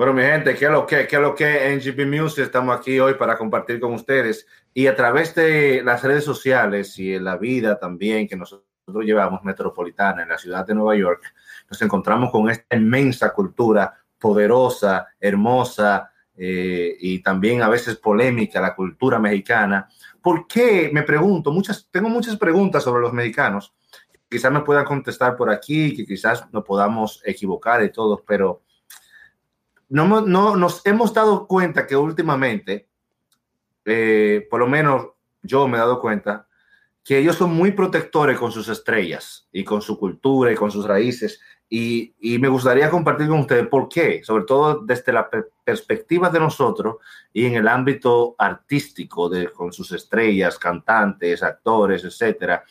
Bueno, mi gente, ¿qué es lo que, qué es lo que NGP Music? Estamos aquí hoy para compartir con ustedes y a través de las redes sociales y en la vida también que nosotros llevamos metropolitana en la ciudad de Nueva York, nos encontramos con esta inmensa cultura poderosa, hermosa eh, y también a veces polémica, la cultura mexicana. ¿Por qué? Me pregunto, muchas, tengo muchas preguntas sobre los mexicanos. Quizás me puedan contestar por aquí, que quizás nos podamos equivocar y todo, pero no, no, nos hemos dado cuenta que últimamente, eh, por lo menos yo me he dado cuenta, que ellos son muy protectores con sus estrellas y con su cultura y con sus raíces. Y, y me gustaría compartir con ustedes por qué, sobre todo desde la perspectiva de nosotros y en el ámbito artístico, de, con sus estrellas, cantantes, actores, etcétera.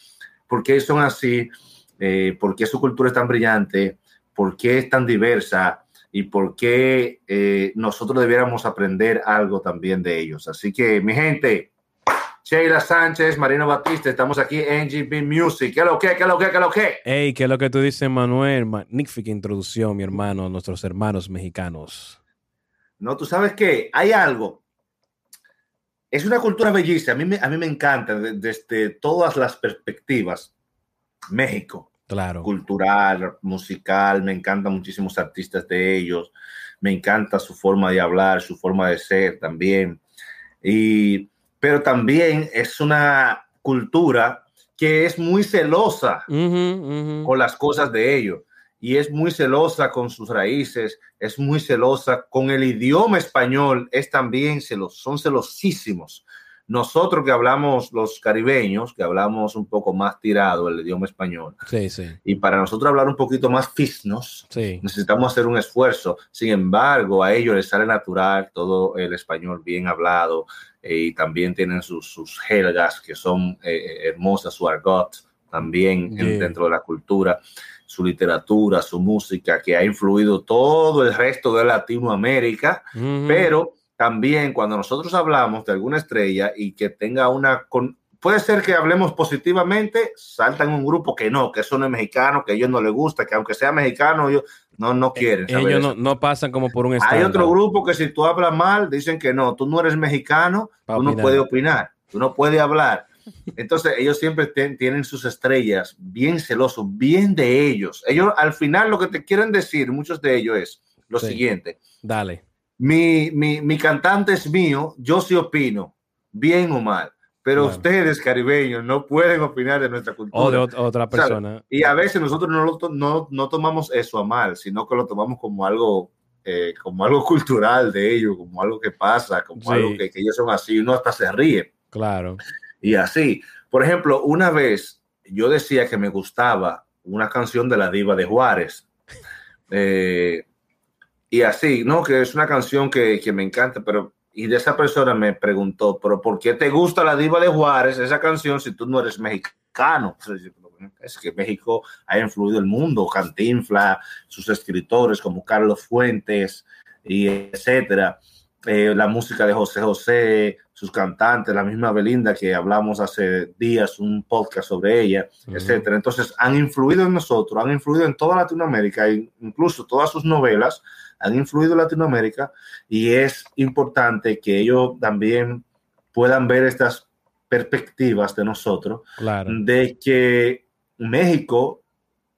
¿Por qué son así? Eh, ¿Por qué su cultura es tan brillante? ¿Por qué es tan diversa? Y por qué eh, nosotros debiéramos aprender algo también de ellos. Así que, mi gente, Sheila Sánchez, Marino Batista, estamos aquí en GB Music. ¿Qué es lo que? ¿Qué es lo que? ¿Qué es lo que? Hey, ¿qué es lo que tú dices, Manuel? Magnífica introducción, mi hermano, a nuestros hermanos mexicanos. No, tú sabes que hay algo. Es una cultura bellísima. A mí me, a mí me encanta desde todas las perspectivas. México Claro. cultural, musical, me encantan muchísimos artistas de ellos, me encanta su forma de hablar, su forma de ser también. Y, pero también es una cultura que es muy celosa con las cosas de ellos y es muy celosa con sus raíces, es muy celosa con el idioma español, es también celos, son celosísimos. Nosotros que hablamos los caribeños, que hablamos un poco más tirado el idioma español, Sí, sí, y para nosotros hablar un poquito más fisnos, sí. necesitamos hacer un esfuerzo. Sin embargo, a ellos les sale natural todo el español bien hablado eh, y también tienen sus, sus jergas que son eh, hermosas, su argot también en- Yeah. dentro de la cultura, su literatura, su música, que ha influido todo el resto de Latinoamérica pero también cuando nosotros hablamos de alguna estrella y que tenga una... Con, puede ser que hablemos positivamente, saltan un grupo que no, que eso no es mexicano, que a ellos no les gusta, que aunque sea mexicano, ellos no, no quieren. saber Ellos no, no pasan como por un Hay estándar. otro grupo que si tú hablas mal, dicen que no, tú no eres mexicano, Pa' tú no puedes opinar, tú no puedes hablar. Entonces ellos siempre ten- tienen sus estrellas bien celosos, bien de ellos. Ellos al final lo que te quieren decir, muchos de ellos es lo Sí. siguiente Dale. Mi, mi, mi cantante es mío, yo sí opino, bien o mal, pero ustedes, caribeños, no pueden opinar de nuestra cultura. O de ot- otra ¿Sabes? persona. Y a veces nosotros no, lo to- no, no tomamos eso a mal, sino que lo tomamos como algo, eh, como algo cultural de ellos, como algo que pasa, como Sí. algo que, que ellos son así, uno hasta se ríe. Claro. Y así, por ejemplo, una vez yo decía que me gustaba una canción de la diva de Juárez. Eh, y así, ¿no? Que es una canción que, que me encanta, pero... Y de esa persona me preguntó, pero ¿por qué te gusta la diva de Juárez, esa canción, si tú no eres mexicano? Es que México ha influido el mundo, Cantinfla, sus escritores como Carlos Fuentes, y etcétera eh, la música de José José, sus cantantes, la misma Belinda que hablamos hace días, un podcast sobre ella, Ujú. etcétera. Entonces han influido en nosotros, han influido en toda Latinoamérica, incluso todas sus novelas han influido en Latinoamérica y es importante que ellos también puedan ver estas perspectivas de nosotros Claro. de que México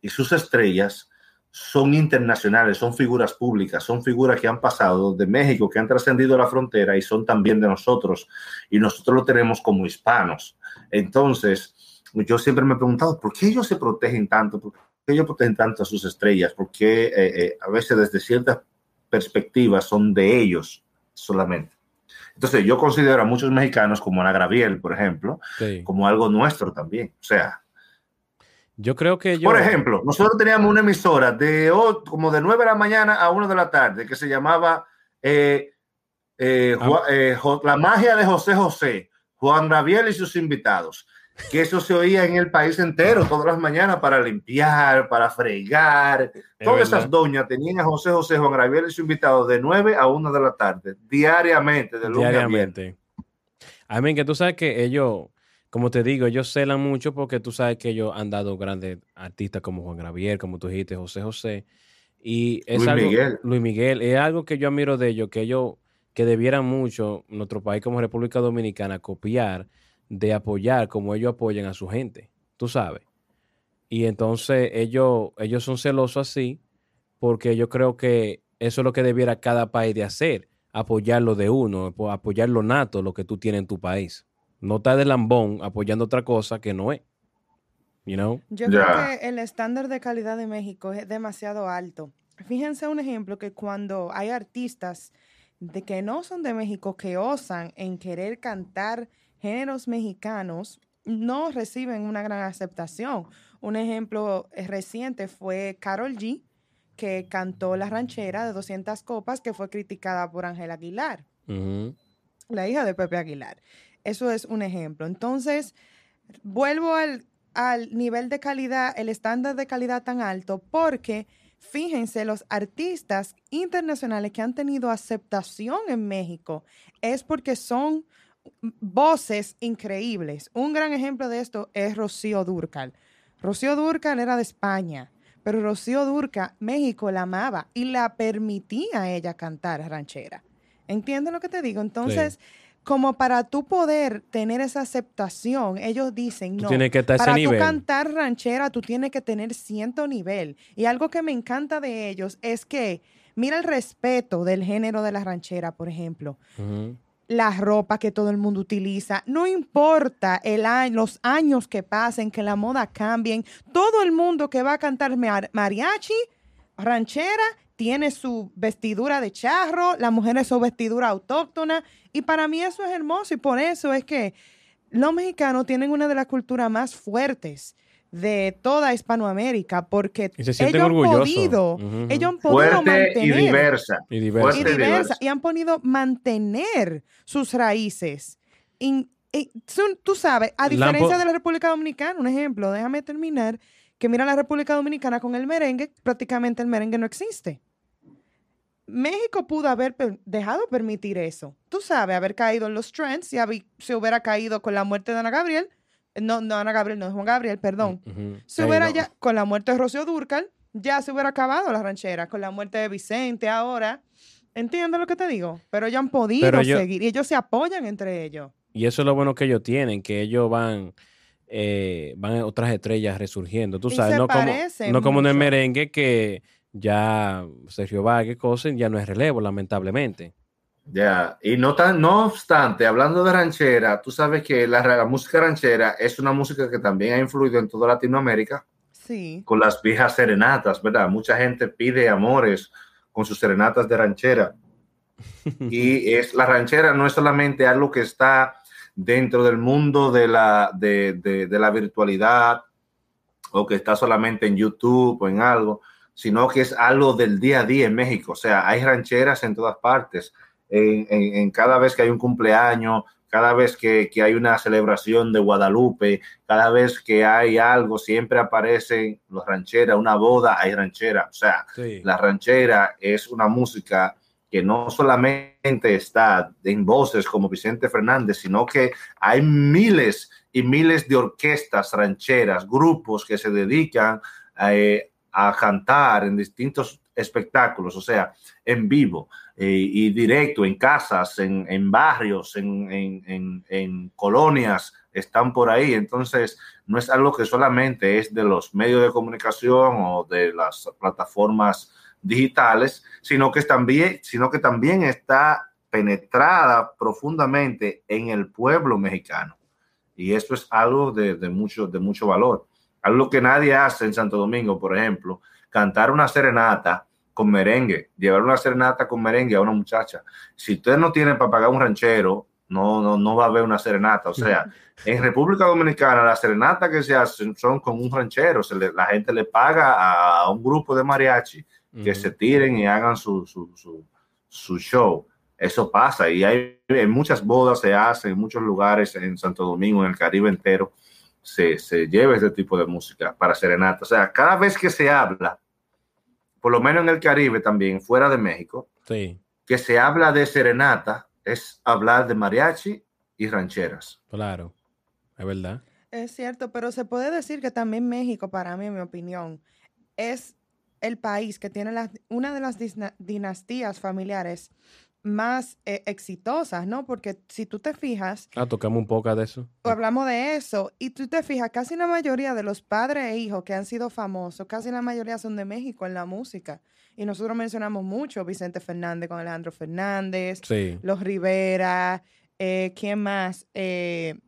y sus estrellas son internacionales, son figuras públicas, son figuras que han pasado de México, que han trascendido la frontera y son también de nosotros. Y nosotros lo tenemos como hispanos. Entonces, yo siempre me he preguntado, ¿por qué ellos se protegen tanto? ¿Por qué ellos protegen tanto a sus estrellas? Porque eh, eh, a veces desde ciertas perspectivas son de ellos solamente. Entonces, yo considero a muchos mexicanos como Ana Graviel, por ejemplo, Sí. como algo nuestro también. O sea, Yo creo que yo. por ejemplo, nosotros teníamos una emisora de o- como de 9 de la mañana a 1 de la tarde que se llamaba eh, eh, Ju- eh, Jo- La magia de José José, Juan Gabriel y sus invitados. Que eso se oía en el país entero todas las mañanas para limpiar, para fregar. Todas verdad. esas doñas tenían a José José, Juan Gabriel y sus invitados de 9 a 1 de la tarde, diariamente, de lunes diariamente. A mí que tú sabes que ellos, como te digo, ellos celan mucho porque tú sabes que ellos han dado grandes artistas como Juan Gabriel, como tú dijiste, José José. Y es Luis algo, Miguel. Luis Miguel, es algo que yo admiro de ellos, que ellos que debieran mucho, nuestro país como República Dominicana, copiar de apoyar como ellos apoyan a su gente, tú sabes. Y entonces ellos, ellos son celosos así, porque yo creo que eso es lo que debiera cada país de hacer, apoyar lo de uno, apo- apoyar lo nato, lo que tú tienes en tu país. No estar de lambón apoyando otra cosa que no es. You know? Yo creo que el estándar de calidad de México es demasiado alto. Fíjense un ejemplo que cuando hay artistas de que no son de México que osan en querer cantar géneros mexicanos, no reciben una gran aceptación. Un ejemplo eh, reciente fue Carol G, que cantó La Ranchera de 200 copas, que fue criticada por Ángela Aguilar la hija de Pepe Aguilar. Eso es un ejemplo. Entonces, vuelvo al, al nivel de calidad, el estándar de calidad tan alto, porque fíjense, los artistas internacionales que han tenido aceptación en México es porque son voces increíbles. Un gran ejemplo de esto es Rocío Durcal. Rocío Durcal era de España, pero Rocío Durcal, México la amaba y la permitía a ella cantar ranchera. ¿Entiendes lo que te digo? Entonces, como para tú poder tener esa aceptación, ellos dicen, no, que estar para tú cantar ranchera, tú tienes que tener cierto nivel. Y algo que me encanta de ellos es que, mira el respeto del género de la ranchera, por ejemplo. La ropa que todo el mundo utiliza, no importa el año, los años que pasen, que la moda cambien, todo el mundo que va a cantar mar- mariachi, ranchera, tiene su vestidura de charro, las mujeres su vestidura autóctona, y para mí eso es hermoso y por eso es que los mexicanos tienen una de las culturas más fuertes de toda Hispanoamérica porque ellos han podido, ellos han podido Fuerte y mantener diversa. Y diversa. y diversa, y han podido mantener sus raíces. Son- tú sabes, a Lampo- diferencia de la República Dominicana, un ejemplo, déjame terminar, que mira la República Dominicana con el merengue, prácticamente el merengue no existe. México pudo haber per- dejado permitir eso. Tú sabes, haber caído en los trends y se hubiera caído con la muerte de Ana Gabriel. No, no Ana Gabriel, no Juan Gabriel, perdón. Ujú. Se hubiera no. ya, con la muerte de Rocío Durcal, ya se hubiera acabado la ranchera, con la muerte de Vicente ahora. ¿Entiendes lo que te digo? Pero ellos han podido yo- seguir y ellos se apoyan entre ellos. Y eso es lo bueno que ellos tienen, que ellos van, eh, van otras estrellas resurgiendo. Tú sabes, no como, no como en el merengue que ya Sergio Vargas, cosas, ya no es relevo, lamentablemente. Ya, y no, tan, no obstante, hablando de ranchera, tú sabes que la, la música ranchera es una música que también ha influido en toda Latinoamérica Sí. con las viejas serenatas, ¿verdad? Mucha gente pide amores con sus serenatas de ranchera. Y es la ranchera no es solamente algo que está dentro del mundo de la, de, de- de la virtualidad o que está solamente en YouTube o en algo, sino que es algo del día a día en México. O sea, hay rancheras en todas partes. En, en- en cada vez que hay un cumpleaños, cada vez que, que hay una celebración de Guadalupe, cada vez que hay algo, siempre aparecen los rancheras, una boda, hay ranchera. O sea, Sí. la ranchera es una música que no solamente está en voces como Vicente Fernández, sino que hay miles y miles de orquestas rancheras, grupos que se dedican eh, a cantar en distintos espectáculos, o sea, en vivo eh, y directo, en casas, en, barrios, en, colonias, están por ahí. Entonces, no es algo que solamente es de los medios de comunicación o de las plataformas digitales, sino que también, sino que también está penetrada profundamente en el pueblo mexicano. Y esto es algo de, de mucho, de mucho valor. Algo que nadie hace en Santo Domingo, por ejemplo, cantar una serenata con merengue, llevar una serenata con merengue a una muchacha. Si usted no tiene para pagar un ranchero, no, no, no va a haber una serenata. O sea, en República Dominicana las serenatas que se hacen son con un ranchero. Se le- la gente le paga a, un grupo de mariachi que se tiren y hagan su, su, su, su show. Eso pasa y hay en muchas bodas se hace, en muchos lugares en Santo Domingo, en el Caribe entero, se, se lleva este tipo de música para serenata. O sea, cada vez que se habla, por lo menos en el Caribe también, fuera de México, Sí, que se habla de serenata, es hablar de mariachi y rancheras. claro. Es verdad. Es cierto, pero se puede decir que también México, para mí, en mi opinión, es el país que tiene la- una de las dinastías familiares más eh, exitosas, ¿no? Porque si tú te fijas, Ah, tocamos un poco de eso. hablamos de eso, y tú te fijas, casi la mayoría de los padres e hijos que han sido famosos, casi la mayoría son de México en la música. Y nosotros mencionamos mucho Vicente Fernández con Alejandro Fernández, Sí. los Rivera, eh, ¿quién más? Eh,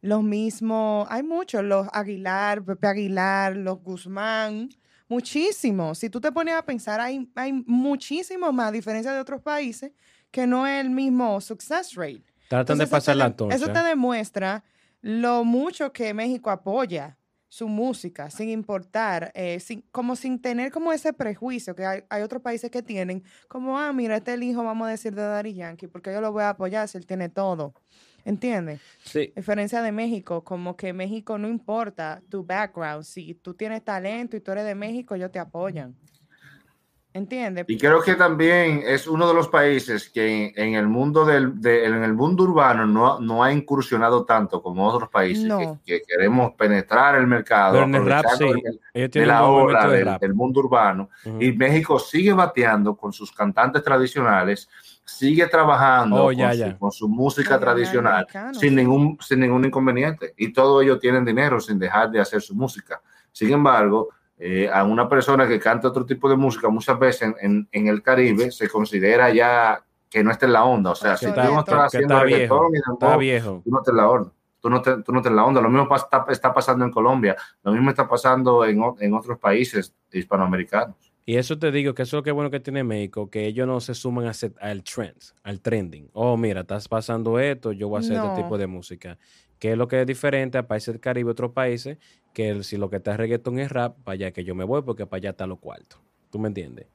los mismos, hay muchos, los Aguilar, Pepe Aguilar, los Guzmán, muchísimos. Si tú te pones a pensar, hay, hay muchísimos más, a diferencia de otros países, que no es el mismo success rate. Tratan de Entonces, pasar te la. Eso te demuestra lo mucho que México apoya su música, sin importar, eh, sin, como sin tener como ese prejuicio que hay, hay otros países que tienen, como, ah, mira, este es el hijo, vamos a decir, de Daddy Yankee, porque yo lo voy a apoyar si él tiene todo. ¿Entiendes? Sí. A diferencia de México, como que México no importa tu background, si tú tienes talento y tú eres de México, ellos te apoyan. ¿Entiendes? Y creo que también es uno de los países que en, el mundo del de- en el mundo urbano no, no ha incursionado tanto como otros países No. que, que queremos penetrar el mercado, el rap sí. de- Ellos de la ola del, del mundo urbano. Ujú. Y México sigue bateando con sus cantantes tradicionales, sigue trabajando Oh, con, ya, su, ya. con su música Regional tradicional sin ningún, sin ningún inconveniente. Y todos ellos tienen dinero sin dejar de hacer su música. Sin embargo, eh, a una persona que canta otro tipo de música, muchas veces en, en- en el Caribe se considera ya que no está en la onda. O sea, si tú no estás haciendo está viejo, reggaetón y Está dembow, viejo. tú no estás en la onda. Tú no, estás, tú no estás en la onda. Lo mismo está, está pasando en Colombia. Lo mismo está pasando en, o- en otros países hispanoamericanos. Y eso te digo que eso es lo que es bueno que tiene México, que ellos no se suman a ese- al trend, al trending. Oh, mira, estás pasando esto, yo voy a hacer No. este tipo de música. Que es lo que es diferente a países del Caribe, otros países, que el- si lo que está es reggaetón es rap, para allá que yo me voy porque para allá está lo cuarto. ¿Tú me entiendes?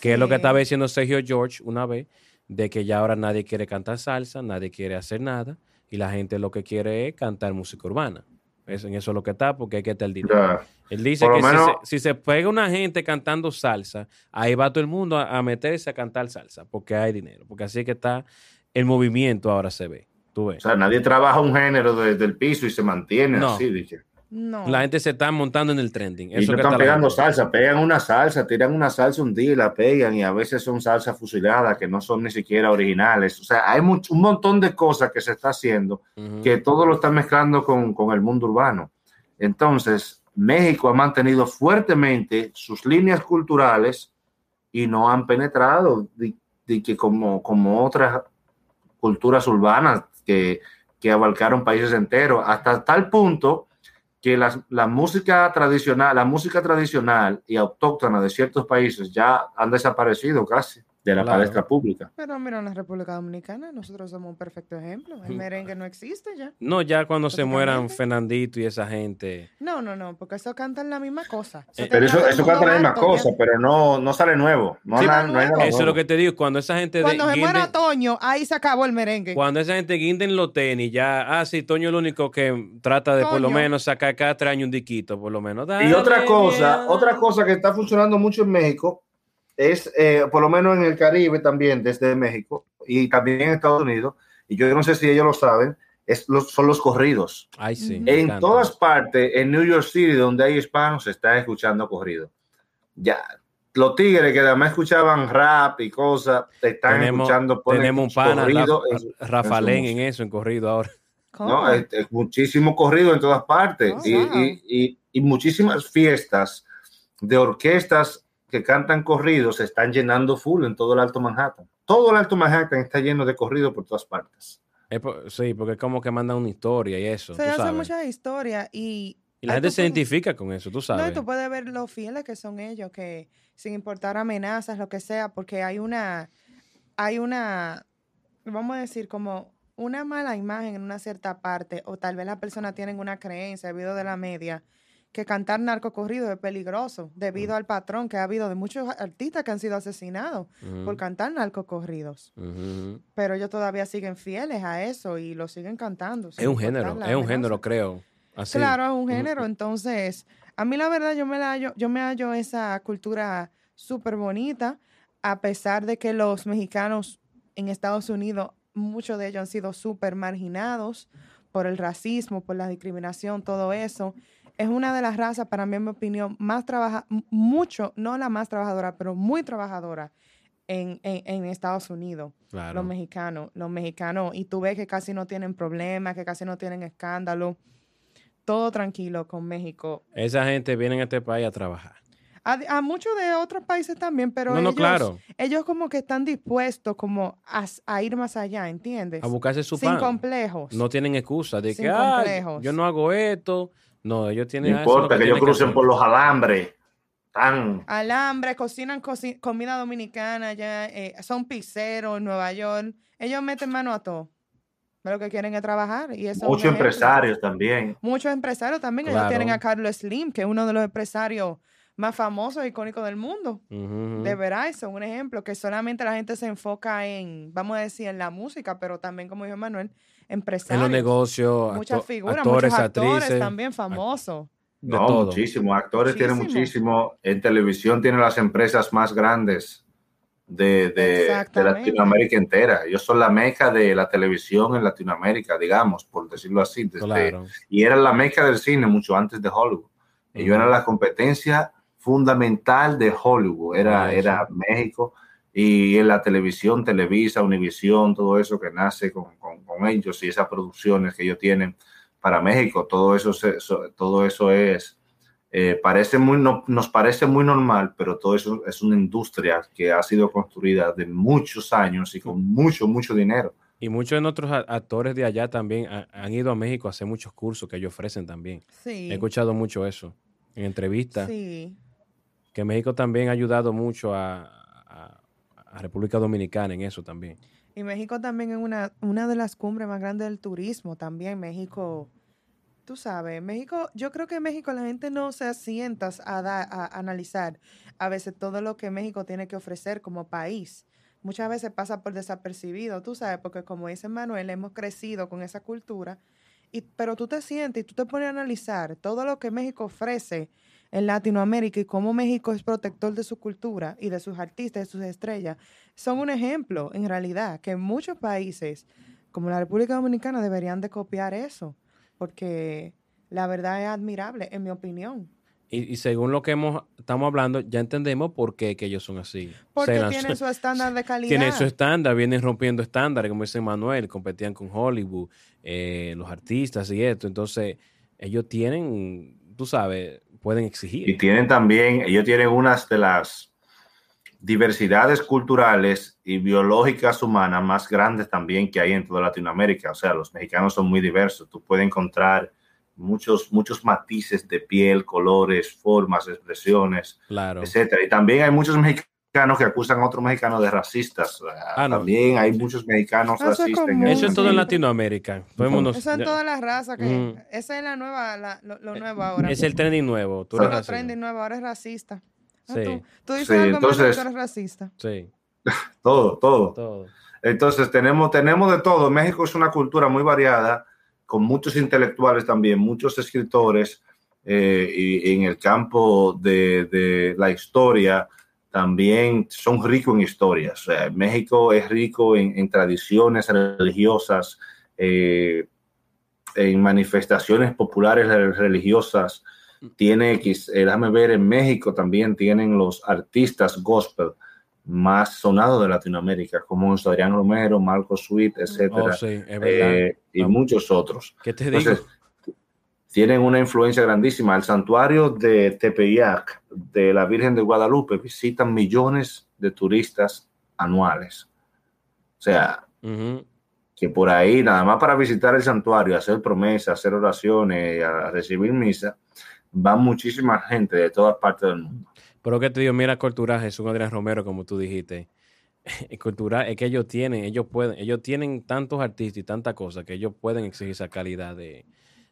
Que es lo que Sí. estaba diciendo Sergio George una vez, de que ya ahora nadie quiere cantar salsa, nadie quiere hacer nada, y la gente lo que quiere es cantar música urbana. Es, en eso es lo que está, porque hay que estar el dinero. Él dice que si se- si, se, pega una gente cantando salsa, ahí va todo el mundo a, a meterse a cantar salsa, porque hay dinero. Porque así es que está el movimiento ahora se ve. Tú ves. O sea, nadie trabaja un género desde el piso y se mantiene No. así. dije. No. La gente se está montando en el trending. Y no que están está pegando salsa, pegan una salsa, tiran una salsa un día y la pegan, y a veces son salsas fusiladas que no son ni siquiera originales. O sea, hay much- un montón de cosas que se está haciendo que todo lo están mezclando con, con el mundo urbano. Entonces, México ha mantenido fuertemente sus líneas culturales y no han penetrado de, de que como, como otras culturas urbanas que, que abarcaron países enteros, hasta tal punto que las- la música tradicional, la música tradicional y autóctona de ciertos países ya han desaparecido casi de la Claro. palestra pública. Pero mira, en la República Dominicana nosotros somos un perfecto ejemplo. El Ujú. merengue no existe ya. No, ya cuando se mueran. Fernandito y esa gente. No, no, no, porque eso cantan la misma cosa. Eso Eh, Pero eso, eso canta la misma cosa, ya. pero no, no sale nuevo. No, Sí, na- no hay nada Eso es lo que te digo. Cuando esa gente de Cuando se muera guinden- Toño, ahí se acabó el merengue. Cuando esa gente guinden los tenis, ya, ah, sí, Toño es el único que trata de por lo menos sacar cada tres años un diquito, por lo menos. Y otra Dale, cosa, otra cosa que está funcionando mucho en México es, eh, por lo menos en el Caribe también, desde México y también en Estados Unidos, y yo no sé si ellos lo saben, es los, son los corridos. Ay, sí. En encanta. todas partes, en New York City, donde hay hispanos, se está escuchando corrido. Ya, los tigres que además escuchaban rap y cosas, te están tenemos, escuchando tenemos un pana, corrido Ra- Rafalén en eso, en corrido ahora. ¿no? Es, es muchísimo corrido en todas partes Oh, y, wow. y- y- y muchísimas fiestas de orquestas que cantan corridos se están llenando full en todo el Alto Manhattan. Todo el Alto Manhattan está lleno de corrido por todas partes. Es por- sí, porque es como que mandan una historia y eso, se hace sabes. mucha historia y... Y la gente se puedes- identifica con eso, tú No, sabes. y tú puedes ver lo fieles que son ellos, que sin importar amenazas, lo que sea, porque hay una, hay una, vamos a decir, como una mala imagen en una cierta parte, o tal vez las personas tienen una creencia debido de la media, que cantar narcocorrido es peligroso, debido al patrón que ha habido de muchos artistas que han sido asesinados por cantar narcocorridos. ujú. Pero ellos todavía siguen fieles a eso y lo siguen cantando. Es un género, es un amenaza. género, creo. Así. Claro, es un género. Entonces, a mí la verdad, yo me la hallo- yo me hallo esa cultura súper bonita, a pesar de que los mexicanos en Estados Unidos, muchos de ellos han sido súper marginados por el racismo, por la discriminación, todo eso. Es una de las razas, para mí, en mi opinión, más trabaja, mucho, no la más trabajadora, pero muy trabajadora en, en, Estados Unidos. Los mexicanos, los mexicanos. Y tú ves que casi no tienen problemas, que casi no tienen escándalo. Todo tranquilo con México. Esa gente viene a este país a trabajar. A, muchos de otros países también, pero ellos, claro. ellos como que están dispuestos como a, ir más allá, ¿entiendes? A buscarse su Sin complejos. No tienen excusa de que, yo no hago esto. No, ellos tienen... No importa que ellos crucen por los alambres. Tan... Alambre, cocinan comida dominicana, ya eh, son pizzeros en Nueva York. Ellos meten mano a todo. Pero lo que quieren es trabajar. Y eso Muchos empresarios también. Muchos empresarios también. Ellos tienen a Carlos Slim, que es uno de los empresarios más famosos e icónicos del mundo. De Verizon, un ejemplo, que solamente la gente se enfoca en, vamos a decir, en la música, pero también, como dijo Manuel, empresarios. En los negocios, muchas figuras, actores, muchos actores también famosos. No, muchísimo. Actores tienen muchísimo. En televisión tienen las empresas más grandes de, de, Latinoamérica entera. Ellos son la meca de la televisión en Latinoamérica, digamos, por decirlo así. Y eran la meca del cine mucho antes de Hollywood. Ellos eran la competencia fundamental de Hollywood, era, era México y en la televisión, Televisa, Univisión, todo eso que nace con, ellos y esas producciones que ellos tienen para México, todo eso, todo eso es, eh, parece muy, no, nos parece muy normal, pero todo eso es una industria que ha sido construida de muchos años y con mucho, mucho dinero. Y muchos de nuestros actores de allá también han, ido a México a hacer muchos cursos que ellos ofrecen también. He escuchado mucho eso en entrevistas. Sí que México también ha ayudado mucho a, República Dominicana en eso también. Y México también es una, una de las cumbres más grandes del turismo. También México, tú sabes, México, yo creo que en México la gente no se asienta a, a analizar a veces todo lo que México tiene que ofrecer como país. Muchas veces pasa por desapercibido, tú sabes, porque como dice Manuel, hemos crecido con esa cultura, y, pero tú te sientes y tú te pones a analizar todo lo que México ofrece en Latinoamérica y cómo México es protector de su cultura y de sus artistas, de sus estrellas, son un ejemplo en realidad que muchos países como la República Dominicana deberían de copiar eso, porque la verdad es admirable, en mi opinión. Y, según lo que hemos, estamos hablando, ya entendemos por qué que ellos son así. Porque tienen su estándar de calidad. Tienen su estándar, vienen rompiendo estándares, como dice Manuel, competían con Hollywood, eh, los artistas y esto. Entonces, ellos tienen, tú sabes, pueden exigir. Y tienen también, ellos tienen unas de las diversidades culturales y biológicas humanas más grandes también que hay en toda Latinoamérica. O sea, los mexicanos son muy diversos. Tú puedes encontrar muchos, muchos matices de piel, colores, formas, expresiones, claro. etcétera. Y también hay muchos mexicanos que acusan a otros mexicanos de racistas. Ah, también hay muchos mexicanos racistas. Eso es todo en Latinoamérica. Eso en todas las razas. Que Esa es la nueva, lo, nuevo ahora. Es el trending nuevo. Tú eres trending nuevo, ahora es racista. Ah, sí. Tú, dices algo entonces, tú eres racista. Sí. todo, todo, todo. Entonces tenemos, tenemos de todo. México es una cultura muy variada, con muchos intelectuales también, muchos escritores, eh, y, en el campo de, de la historia, también son ricos en historias. México es rico en, tradiciones religiosas, eh, en manifestaciones populares religiosas. Tiene, eh, déjame ver, en México también tienen los artistas gospel más sonados de Latinoamérica, como Adrián Romero, Marco Sweet, etcétera, oh, eh, y muchos otros. ¿Qué te digo? Tienen una influencia grandísima. El santuario de Tepeyac, de la Virgen de Guadalupe, visitan millones de turistas anuales. O sea, que por ahí, nada más para visitar el santuario, hacer promesas, hacer oraciones, a recibir misa, va muchísima gente de todas partes del mundo. Pero que te digo, mira, Cultura Jesús Adrián Romero, como tú dijiste. Cultura es que ellos tienen, ellos pueden, ellos tienen tantos artistas y tantas cosas que ellos pueden exigir esa calidad de,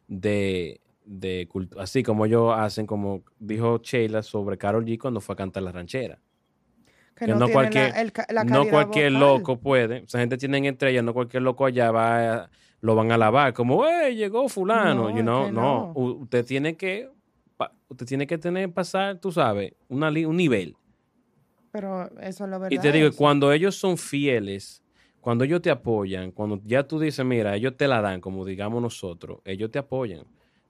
de, de cultura, así como ellos hacen, como dijo Sheila sobre Carol G cuando fue a cantar la ranchera. Que, no, cualquier, no cualquier loco puede, esa gente tiene estrellas, no cualquier loco allá va lo van a lavar, como, hey, llegó fulano, no, no, no, usted tiene que, usted tiene que tener, pasar, tú sabes, una, un nivel. Pero eso es lo verdad. Y te digo, cuando ellos son fieles cuando ellos te apoyan, cuando ya tú dices, mira, ellos te la dan, como digamos nosotros, ellos te apoyan.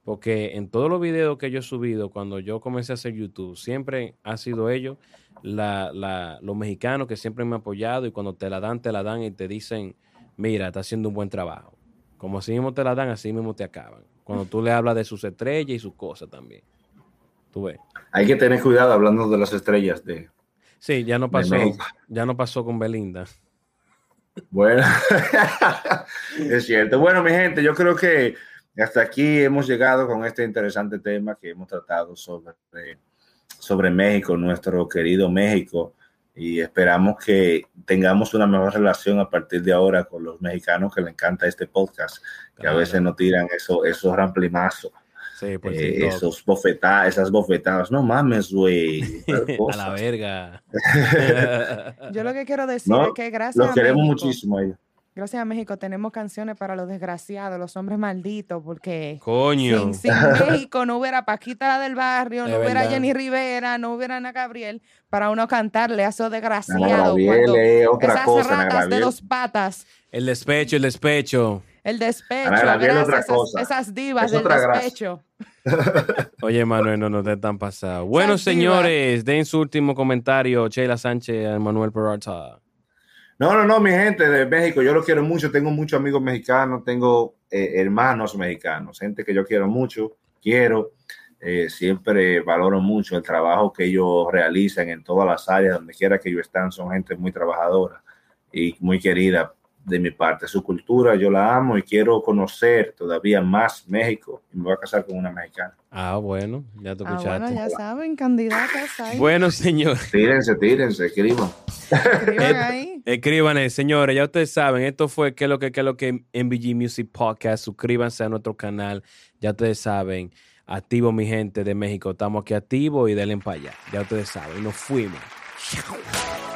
Porque en todos los videos que yo he subido, cuando yo comencé a hacer YouTube, siempre ha sido ellos, la, la, los mexicanos que siempre me han apoyado y cuando te la dan, te la dan y te dicen, mira, está haciendo un buen trabajo. Como así mismo te la dan, así mismo te acaban. Cuando tú le hablas de sus estrellas y sus cosas también. Tú ves. Hay que tener cuidado hablando de las estrellas de. Sí, ya no pasó, ya no pasó con Belinda. Bueno, es cierto. Bueno, mi gente, yo creo que hasta aquí hemos llegado con este interesante tema que hemos tratado sobre, sobre México, nuestro querido México y esperamos que tengamos una mejor relación a partir de ahora con los mexicanos que le encanta este podcast, que a veces nos tiran eso, esos ramplimazos. Sí, pues eh, esos bofetadas, esas bofetadas, no mames, güey. a la verga. Yo lo que quiero decir es que gracias. Los queremos muchísimo a ellos gracias a México tenemos canciones para los desgraciados, los hombres malditos, porque Coño. Sin, México no hubiera Paquita del barrio, no hubiera Jenny Rivera, no hubiera Ana Gabriel, para uno cantarle a esos desgraciados. otra esas ratas de dos patas. El despecho, el despecho. El despecho, gracias, esas, divas del despecho. Oye, Manuel, no nos den tan pasado. Bueno, señores, den su último comentario, Sheila Sánchez, Manuel Peralta. No, no, no, mi gente de México, yo lo quiero mucho, tengo muchos amigos mexicanos, tengo eh, hermanos mexicanos, gente que yo quiero mucho, quiero, eh, siempre valoro mucho el trabajo que ellos realizan en todas las áreas, donde quiera que ellos están, son gente muy trabajadora y muy querida de mi parte. Su cultura yo la amo y quiero conocer todavía más México y me voy a casar con una mexicana. Ah, bueno, ya te escuchaste. Ah, bueno, ya saben, candidatas ahí. Bueno, señor. Tírense, tírense, escriban. Escriban ahí. Escriban, eh, señores, ya ustedes saben, esto fue que lo que, que lo que MBG Music Podcast. Suscríbanse a nuestro canal, ya ustedes saben. Activo, mi gente de México. Estamos aquí activos y denle para allá. Ya ustedes saben, nos fuimos. Chao.